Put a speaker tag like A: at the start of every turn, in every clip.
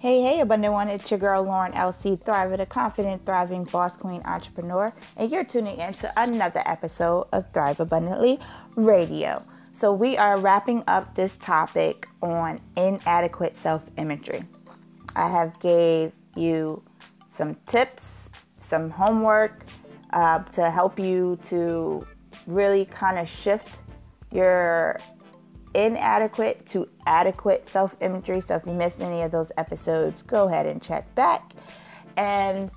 A: Hey, hey, Abundant One, it's your girl Lauren LC Thrive, a confident, thriving boss queen entrepreneur, and you're tuning in to another episode of Thrive Abundantly Radio. So, we are wrapping up this topic on inadequate self imagery. I have gave you some tips, some homework uh, to help you to really kind of shift your inadequate to adequate self imagery. So if you missed any of those episodes, go ahead and check back. And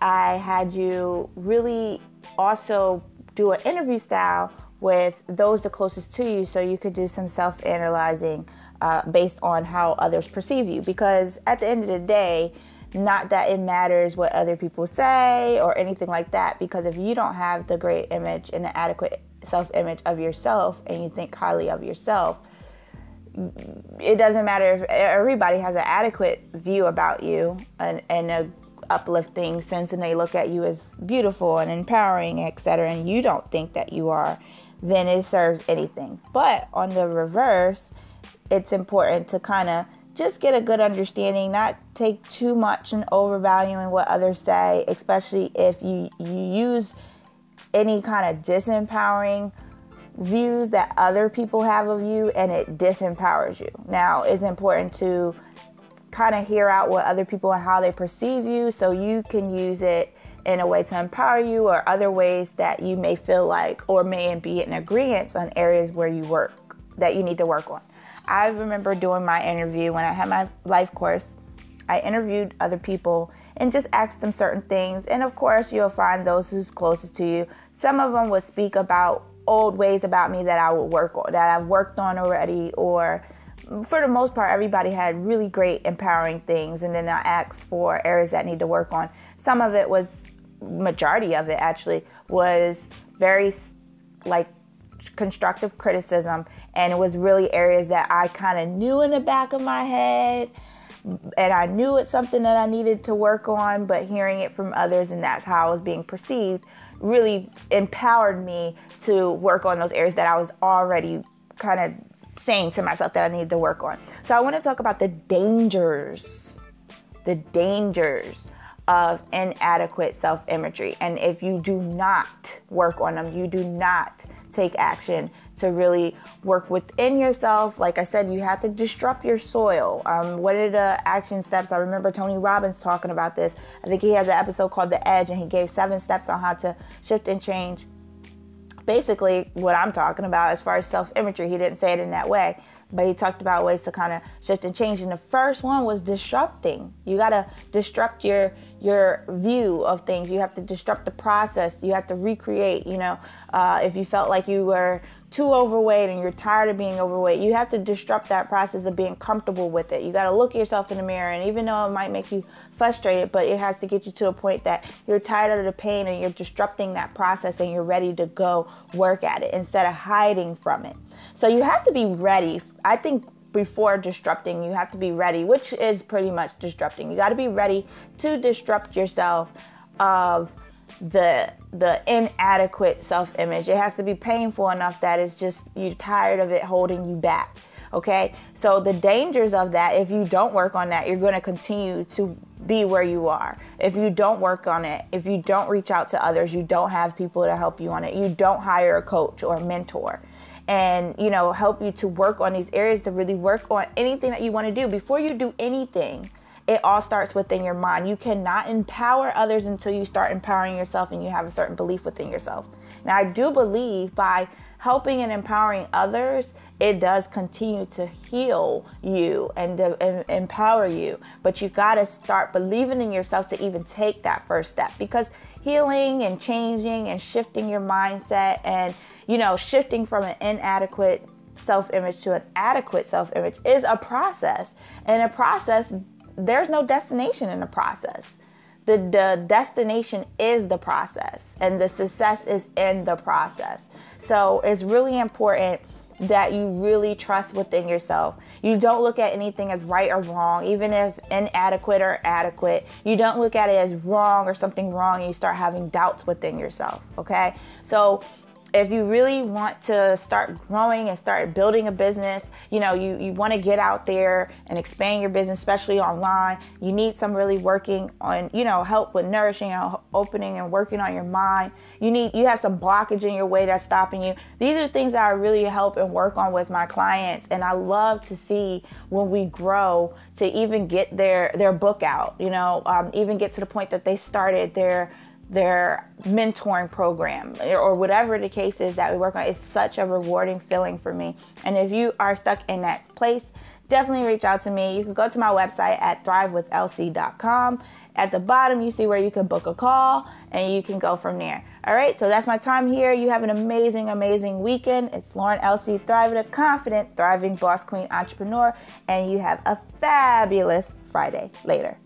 A: I had you really also do an interview style with those the closest to you so you could do some self analyzing uh, based on how others perceive you. Because at the end of the day, not that it matters what other people say or anything like that, because if you don't have the great image and the adequate self image of yourself and you think highly of yourself, it doesn't matter if everybody has an adequate view about you and, and a uplifting sense and they look at you as beautiful and empowering, etc., and you don't think that you are, then it serves anything. But on the reverse, it's important to kind of just get a good understanding, not take too much and overvaluing what others say, especially if you, you use any kind of disempowering views that other people have of you and it disempowers you. Now, it's important to kind of hear out what other people and how they perceive you so you can use it in a way to empower you or other ways that you may feel like or may be in agreement on areas where you work that you need to work on. I remember doing my interview when I had my life course. I interviewed other people and just asked them certain things. And of course, you'll find those who's closest to you. Some of them would speak about old ways about me that I would work on, that I've worked on already, or for the most part, everybody had really great empowering things. And then I asked for areas that need to work on. Some of it was, majority of it actually, was very like constructive criticism and it was really areas that I kind of knew in the back of my head and I knew it's something that I needed to work on, but hearing it from others and that's how I was being perceived really empowered me to work on those areas that I was already kind of saying to myself that I needed to work on. So I want to talk about the dangers, the dangers of inadequate self imagery. And if you do not work on them, you do not take action to really work within yourself. Like I said, you have to disrupt your soil. Um, what are the action steps? I remember Tony Robbins talking about this. I think he has an episode called The Edge, and he gave seven steps on how to shift and change. Basically, what I'm talking about as far as self imagery, he didn't say it in that way, but he talked about ways to kind of shift and change. And the first one was disrupting. You got to disrupt your your view of things. You have to disrupt the process. You have to recreate. You know, uh, if you felt like you were too overweight and you're tired of being overweight, you have to disrupt that process of being comfortable with it. You got to look at yourself in the mirror, and even though it might make you frustrated, but it has to get you to a point that you're tired of the pain and you're disrupting that process and you're ready to go work at it instead of hiding from it. So you have to be ready. I think before disrupting, you have to be ready, which is pretty much disrupting. You got to be ready to disrupt yourself of the the inadequate self-image. It has to be painful enough that it's just you're tired of it holding you back. Okay? So the dangers of that if you don't work on that, you're going to continue to be where you are. If you don't work on it, if you don't reach out to others, you don't have people to help you on it. You don't hire a coach or a mentor and you know help you to work on these areas to really work on anything that you want to do before you do anything it all starts within your mind you cannot empower others until you start empowering yourself and you have a certain belief within yourself now i do believe by helping and empowering others it does continue to heal you and, to, and empower you but you got to start believing in yourself to even take that first step because healing and changing and shifting your mindset and you know, shifting from an inadequate self image to an adequate self image is a process. And a process, there's no destination in the process. The, the destination is the process, and the success is in the process. So it's really important that you really trust within yourself. You don't look at anything as right or wrong, even if inadequate or adequate. You don't look at it as wrong or something wrong and you start having doubts within yourself, okay? So if you really want to start growing and start building a business, you know, you, you want to get out there and expand your business, especially online, you need some really working on, you know, help with nourishing and opening and working on your mind. You need, you have some blockage in your way that's stopping you. These are things that I really help and work on with my clients. And I love to see when we grow to even get their, their book out, you know, um, even get to the point that they started their, their mentoring program or whatever the case is that we work on. It's such a rewarding feeling for me. And if you are stuck in that place definitely reach out to me. You can go to my website at thrivewithlc.com at the bottom you see where you can book a call and you can go from there. All right so that's my time here. You have an amazing amazing weekend. It's lauren lc thriving a confident thriving boss queen entrepreneur. And you have a fabulous friday. Later